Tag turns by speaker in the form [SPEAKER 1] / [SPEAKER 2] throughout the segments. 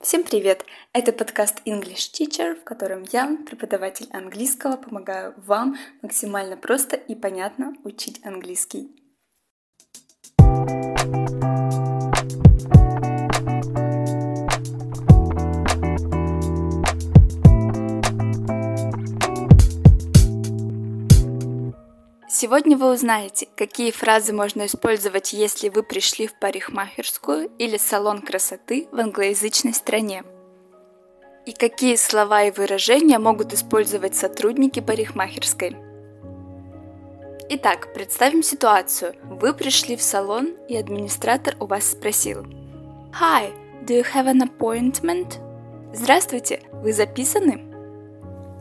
[SPEAKER 1] Всем привет! Это подкаст English Teacher, в котором я, преподаватель английского, помогаю вам максимально просто и понятно учить английский. Сегодня вы узнаете, какие фразы можно использовать, если вы пришли в парикмахерскую или салон красоты в англоязычной стране. И какие слова и выражения могут использовать сотрудники парикмахерской. Итак, представим ситуацию. Вы пришли в салон, и администратор у вас спросил. Hi, do you have an appointment? Здравствуйте, вы записаны?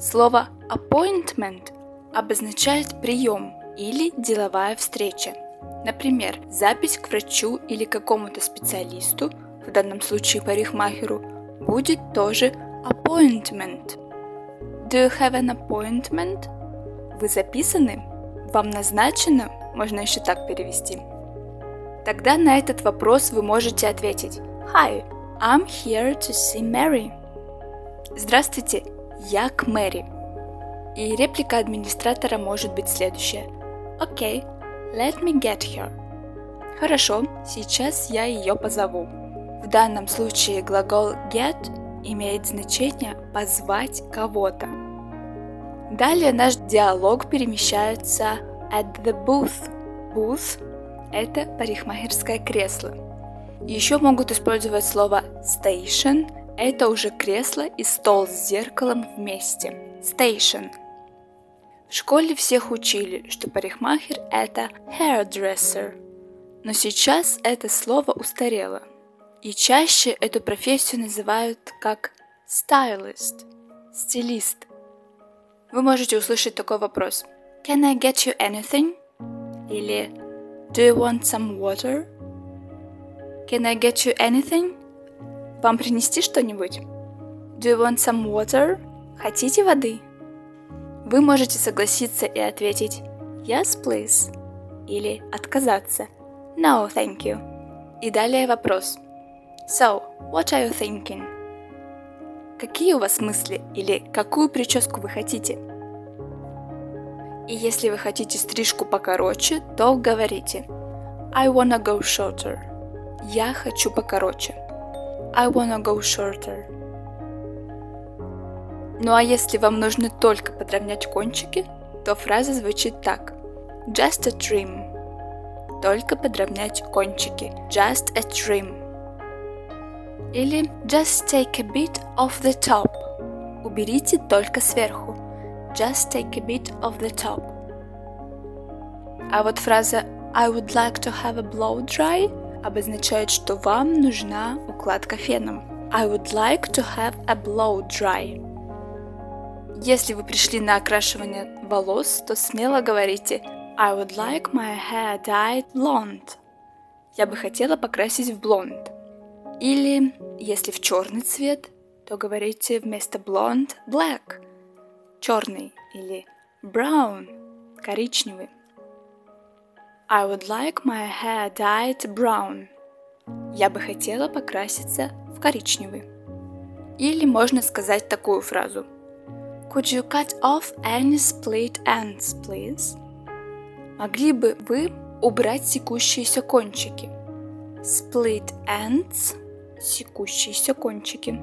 [SPEAKER 1] Слово appointment обозначает прием или деловая встреча. Например, запись к врачу или какому-то специалисту, в данном случае парикмахеру, будет тоже appointment. Do you have an appointment? Вы записаны? Вам назначено? Можно еще так перевести. Тогда на этот вопрос вы можете ответить Hi, I'm here to see Mary. Здравствуйте, я к Мэри. И реплика администратора может быть следующая. Окей, okay, let me get her. Хорошо, сейчас я ее позову. В данном случае глагол get имеет значение позвать кого-то. Далее наш диалог перемещается at the booth. Booth – это парикмахерское кресло. Еще могут использовать слово station – это уже кресло и стол с зеркалом вместе. Station – в школе всех учили, что парикмахер – это hairdresser, но сейчас это слово устарело, и чаще эту профессию называют как stylist, стилист. Вы можете услышать такой вопрос Can I get you anything? Или Do you want some water? Can I get you anything? Вам принести что-нибудь? Do you want some water? Хотите воды? Вы можете согласиться и ответить Yes, please или отказаться No, thank you. И далее вопрос. So, what are you thinking? Какие у вас мысли или какую прическу вы хотите? И если вы хотите стрижку покороче, то говорите I wanna go shorter. Я хочу покороче. I wanna go shorter. Ну а если вам нужно только подровнять кончики, то фраза звучит так. Just a trim. Только подровнять кончики. Just a trim. Или just take a bit off the top. Уберите только сверху. Just take a bit of the top. А вот фраза I would like to have a blow dry обозначает, что вам нужна укладка феном. I would like to have a blow dry. Если вы пришли на окрашивание волос, то смело говорите I would like my hair dyed blonde. Я бы хотела покрасить в блонд. Или, если в черный цвет, то говорите вместо blonde black. Черный или brown, коричневый. I would like my hair dyed brown. Я бы хотела покраситься в коричневый. Или можно сказать такую фразу – Could you cut off any split ends, please? Могли бы вы убрать секущиеся кончики? Split ends – секущиеся кончики.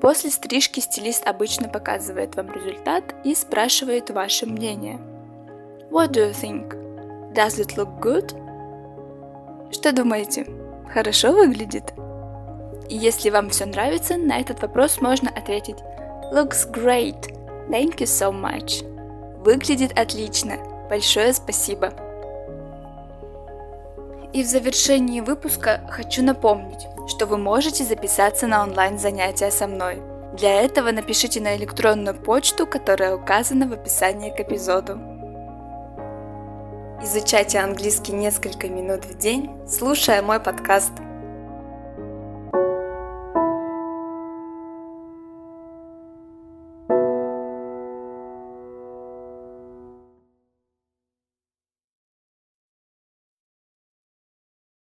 [SPEAKER 1] После стрижки стилист обычно показывает вам результат и спрашивает ваше мнение. What do you think? Does it look good? Что думаете? Хорошо выглядит? И если вам все нравится, на этот вопрос можно ответить Looks great. Thank you so much. Выглядит отлично. Большое спасибо. И в завершении выпуска хочу напомнить, что вы можете записаться на онлайн-занятия со мной. Для этого напишите на электронную почту, которая указана в описании к эпизоду. Изучайте английский несколько минут в день, слушая мой подкаст –